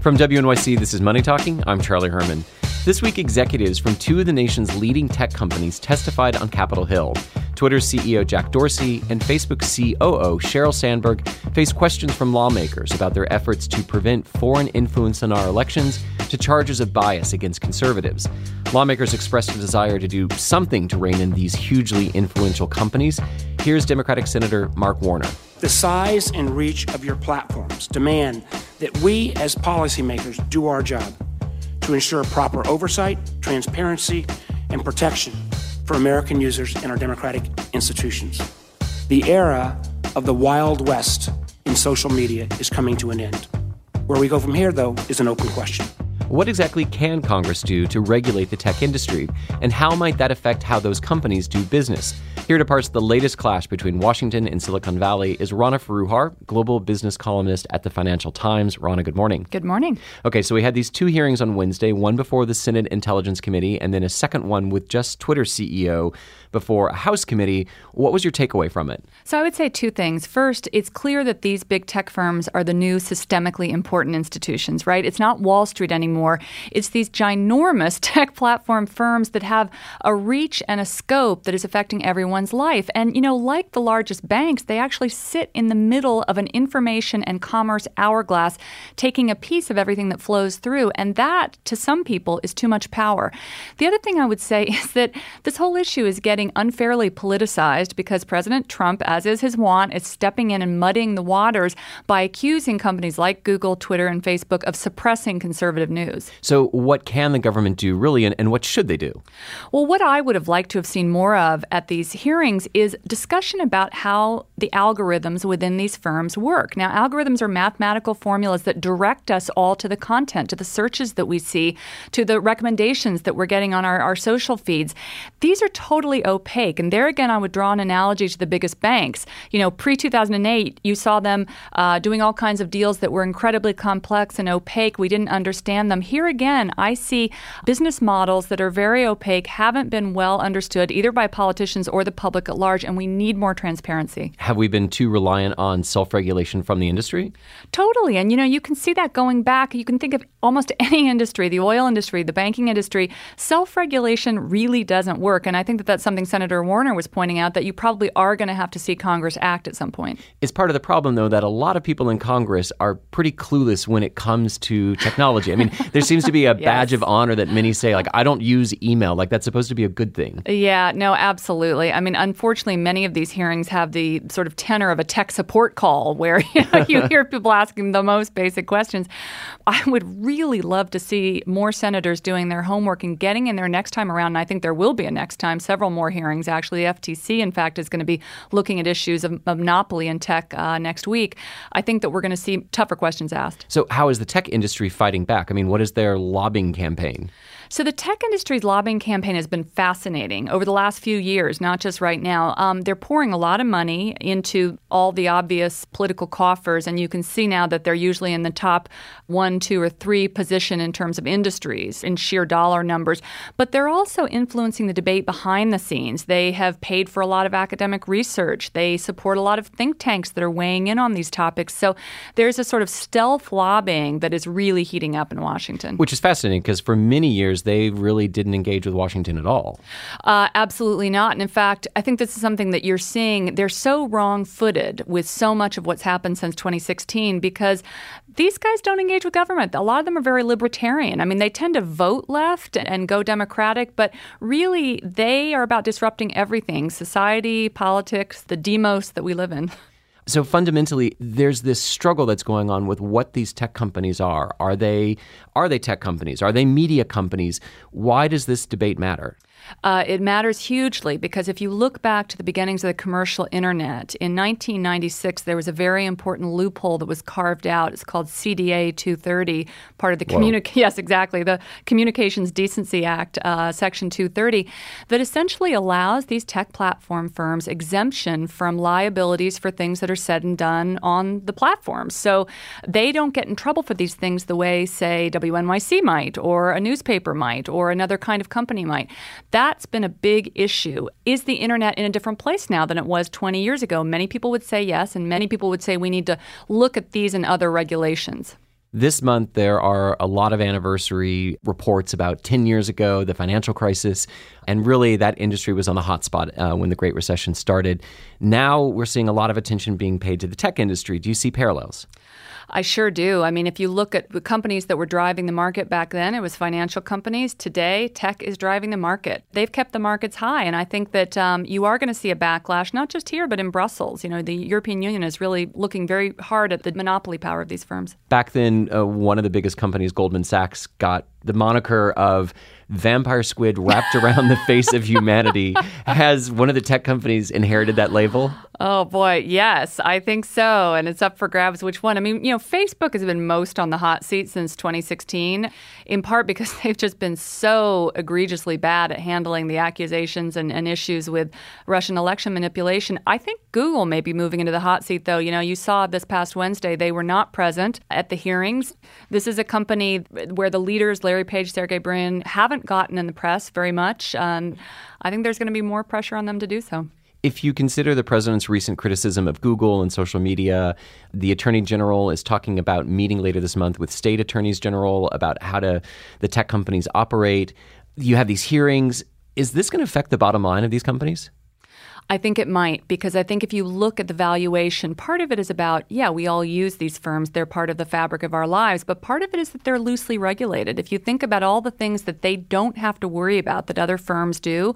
From WNYC, this is Money Talking. I'm Charlie Herman. This week, executives from two of the nation's leading tech companies testified on Capitol Hill. Twitter's CEO Jack Dorsey and Facebook COO Sheryl Sandberg face questions from lawmakers about their efforts to prevent foreign influence in our elections to charges of bias against conservatives. Lawmakers expressed a desire to do something to rein in these hugely influential companies. Here's Democratic Senator Mark Warner. The size and reach of your platforms demand that we as policymakers do our job to ensure proper oversight, transparency, and protection for American users and our democratic institutions. The era of the Wild West in social media is coming to an end. Where we go from here, though, is an open question. What exactly can Congress do to regulate the tech industry, and how might that affect how those companies do business? Here to parse the latest clash between Washington and Silicon Valley is Rana Foroohar, global business columnist at the Financial Times. Rana, good morning. Good morning. Okay, so we had these two hearings on Wednesday, one before the Senate Intelligence Committee, and then a second one with just Twitter CEO before a House committee. What was your takeaway from it? So I would say two things. First, it's clear that these big tech firms are the new systemically important institutions, right? It's not Wall Street anymore. It's these ginormous tech platform firms that have a reach and a scope that is affecting everyone's life. And, you know, like the largest banks, they actually sit in the middle of an information and commerce hourglass, taking a piece of everything that flows through. And that, to some people, is too much power. The other thing I would say is that this whole issue is getting getting unfairly politicized because President Trump, as is his wont, is stepping in and muddying the waters by accusing companies like Google, Twitter, and Facebook of suppressing conservative news. So, what can the government do really, and, and what should they do? Well, what I would have liked to have seen more of at these hearings is discussion about how the algorithms within these firms work. Now, algorithms are mathematical formulas that direct us all to the content, to the searches that we see, to the recommendations that we're getting on our, our social feeds. These are totally opaque. And there again, I would draw an analogy to the biggest banks. You know, pre 2008, you saw them uh, doing all kinds of deals that were incredibly complex and opaque. We didn't understand them. Here again, I see business models that are very opaque, haven't been well understood either by politicians or the public at large, and we need more transparency. Have we been too reliant on self regulation from the industry? Totally. And, you know, you can see that going back. You can think of almost any industry, the oil industry, the banking industry. Self regulation really doesn't work. And I think that that's something Senator Warner was pointing out that you probably are going to have to see Congress act at some point. It's part of the problem, though, that a lot of people in Congress are pretty clueless when it comes to technology. I mean, there seems to be a yes. badge of honor that many say, like, I don't use email. Like, that's supposed to be a good thing. Yeah, no, absolutely. I mean, unfortunately, many of these hearings have the sort of tenor of a tech support call where you, know, you hear people asking the most basic questions. I would really love to see more senators doing their homework and getting in there next time around. And I think there will be a next time, several more hearings, actually. The FTC, in fact, is going to be looking at issues of, of monopoly in tech uh, next week. I think that we're going to see tougher questions asked. So, how is the tech industry fighting back? I mean, what is their lobbying campaign? So, the tech industry's lobbying campaign has been fascinating over the last few years, not just right now. Um, they're pouring a lot of money into all the obvious political coffers, and you can see now that they're usually in the top one, two, or three position in terms of industries in sheer dollar numbers. But they're also influencing the debate behind the scenes. They have paid for a lot of academic research, they support a lot of think tanks that are weighing in on these topics. So, there's a sort of stealth lobbying that is really heating up in Washington. Which is fascinating because for many years, years, they really didn't engage with Washington at all. Uh, absolutely not. And in fact, I think this is something that you're seeing. They're so wrong footed with so much of what's happened since 2016 because these guys don't engage with government. A lot of them are very libertarian. I mean, they tend to vote left and go Democratic, but really they are about disrupting everything society, politics, the demos that we live in. So fundamentally, there's this struggle that's going on with what these tech companies are. Are they are they tech companies? Are they media companies? Why does this debate matter? Uh, it matters hugely because if you look back to the beginnings of the commercial internet, in 1996 there was a very important loophole that was carved out. It's called CDA 230, part of the communic- yes, exactly the Communications Decency Act, uh, Section 230, that essentially allows these tech platform firms exemption from liabilities for things that are said and done on the platforms. So they don't get in trouble for these things the way, say, WNYC might, or a newspaper might, or another kind of company might. That's been a big issue. Is the internet in a different place now than it was 20 years ago? Many people would say yes, and many people would say we need to look at these and other regulations. This month, there are a lot of anniversary reports about 10 years ago, the financial crisis, and really that industry was on the hot spot uh, when the Great Recession started. Now we're seeing a lot of attention being paid to the tech industry. Do you see parallels? I sure do. I mean, if you look at the companies that were driving the market back then, it was financial companies. Today, tech is driving the market. They've kept the markets high, and I think that um, you are going to see a backlash, not just here, but in Brussels. You know, the European Union is really looking very hard at the monopoly power of these firms. Back then, uh, one of the biggest companies, Goldman Sachs, got the moniker of vampire squid wrapped around the face of humanity. Has one of the tech companies inherited that label? Oh boy, yes, I think so. And it's up for grabs which one. I mean, you know, Facebook has been most on the hot seat since 2016, in part because they've just been so egregiously bad at handling the accusations and, and issues with Russian election manipulation. I think Google may be moving into the hot seat, though. You know, you saw this past Wednesday, they were not present at the hearings. This is a company where the leaders, Larry Page, Sergey Brin, haven't gotten in the press very much. Um, I think there's going to be more pressure on them to do so. If you consider the president's recent criticism of Google and social media, the attorney general is talking about meeting later this month with state attorneys general about how to the tech companies operate. You have these hearings. Is this going to affect the bottom line of these companies? I think it might because I think if you look at the valuation, part of it is about, yeah, we all use these firms. They're part of the fabric of our lives. But part of it is that they're loosely regulated. If you think about all the things that they don't have to worry about that other firms do,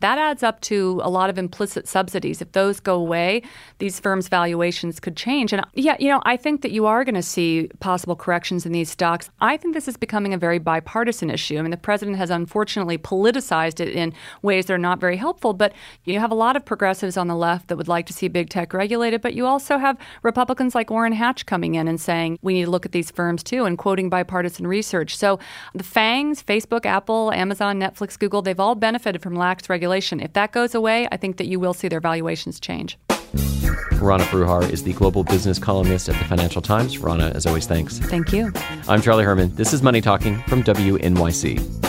that adds up to a lot of implicit subsidies. If those go away, these firms' valuations could change. And yeah, you know, I think that you are going to see possible corrections in these stocks. I think this is becoming a very bipartisan issue. I mean, the president has unfortunately politicized it in ways that are not very helpful, but you have a lot of progressives on the left that would like to see big tech regulated, but you also have Republicans like Orrin Hatch coming in and saying we need to look at these firms too and quoting bipartisan research. So the FANGs, Facebook, Apple, Amazon, Netflix, Google, they've all benefited from lax regulation. If that goes away, I think that you will see their valuations change. Rana Foroohar is the global business columnist at the Financial Times. Rana, as always, thanks. Thank you. I'm Charlie Herman. This is Money Talking from WNYC.